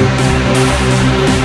Música